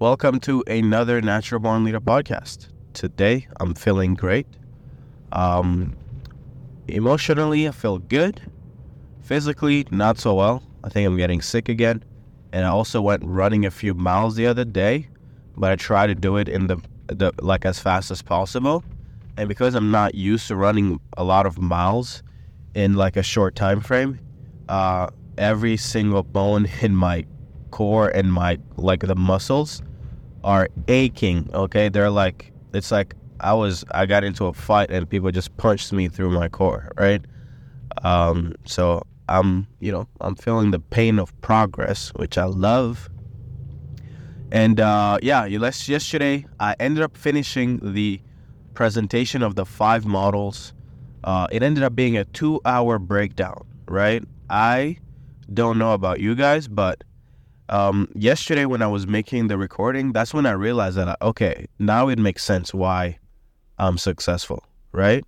Welcome to another Natural Born Leader podcast. Today, I'm feeling great. Um, emotionally, I feel good. Physically, not so well. I think I'm getting sick again. And I also went running a few miles the other day, but I tried to do it in the, the like as fast as possible. And because I'm not used to running a lot of miles in like a short time frame, uh, every single bone in my core and my like the muscles are aching. Okay, they're like it's like I was I got into a fight and people just punched me through my core, right? Um, so I'm you know I'm feeling the pain of progress, which I love. And uh, yeah, yesterday I ended up finishing the presentation of the five models. Uh, it ended up being a two-hour breakdown, right? I don't know about you guys, but um, yesterday when I was making the recording, that's when I realized that, okay, now it makes sense why I'm successful, right?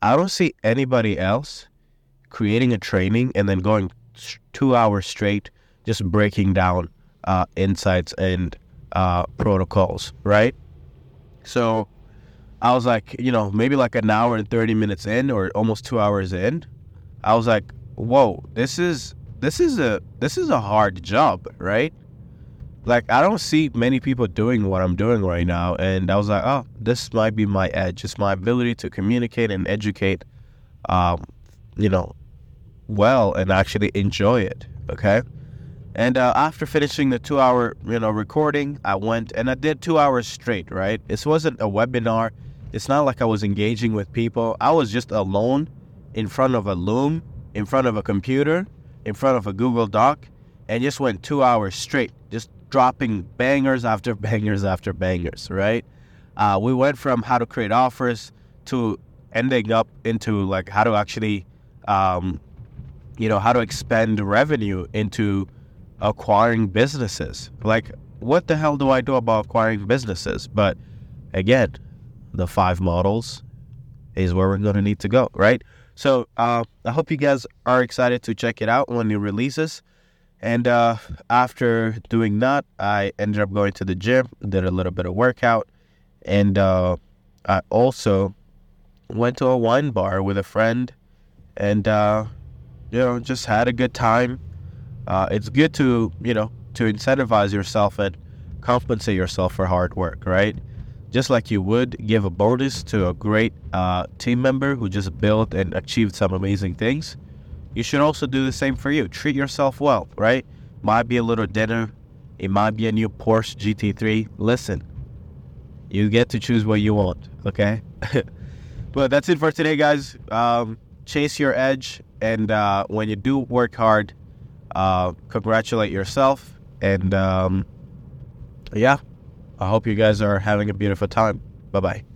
I don't see anybody else creating a training and then going two hours straight just breaking down uh, insights and uh, protocols, right? So I was like, you know, maybe like an hour and 30 minutes in or almost two hours in, I was like, whoa, this is this is a this is a hard job, right? Like I don't see many people doing what I'm doing right now, and I was like, oh, this might be my edge. It's my ability to communicate and educate, um, you know, well and actually enjoy it. Okay. And uh, after finishing the two-hour, you know, recording, I went and I did two hours straight. Right. This wasn't a webinar. It's not like I was engaging with people. I was just alone in front of a loom, in front of a computer, in front of a Google Doc and just went two hours straight, just dropping bangers after bangers after bangers, right? Uh, we went from how to create offers to ending up into like how to actually, um, you know, how to expand revenue into acquiring businesses. Like, what the hell do I do about acquiring businesses? But again, the five models is where we're going to need to go, right? So uh, I hope you guys are excited to check it out when it releases. And uh, after doing that, I ended up going to the gym, did a little bit of workout, and uh, I also went to a wine bar with a friend, and uh, you know just had a good time. Uh, it's good to you know to incentivize yourself and compensate yourself for hard work, right? Just like you would give a bonus to a great uh, team member who just built and achieved some amazing things, you should also do the same for you. Treat yourself well, right? Might be a little dinner, it might be a new Porsche GT3. Listen, you get to choose what you want, okay? but that's it for today, guys. Um, chase your edge, and uh, when you do work hard, uh, congratulate yourself, and um, yeah. I hope you guys are having a beautiful time. Bye bye.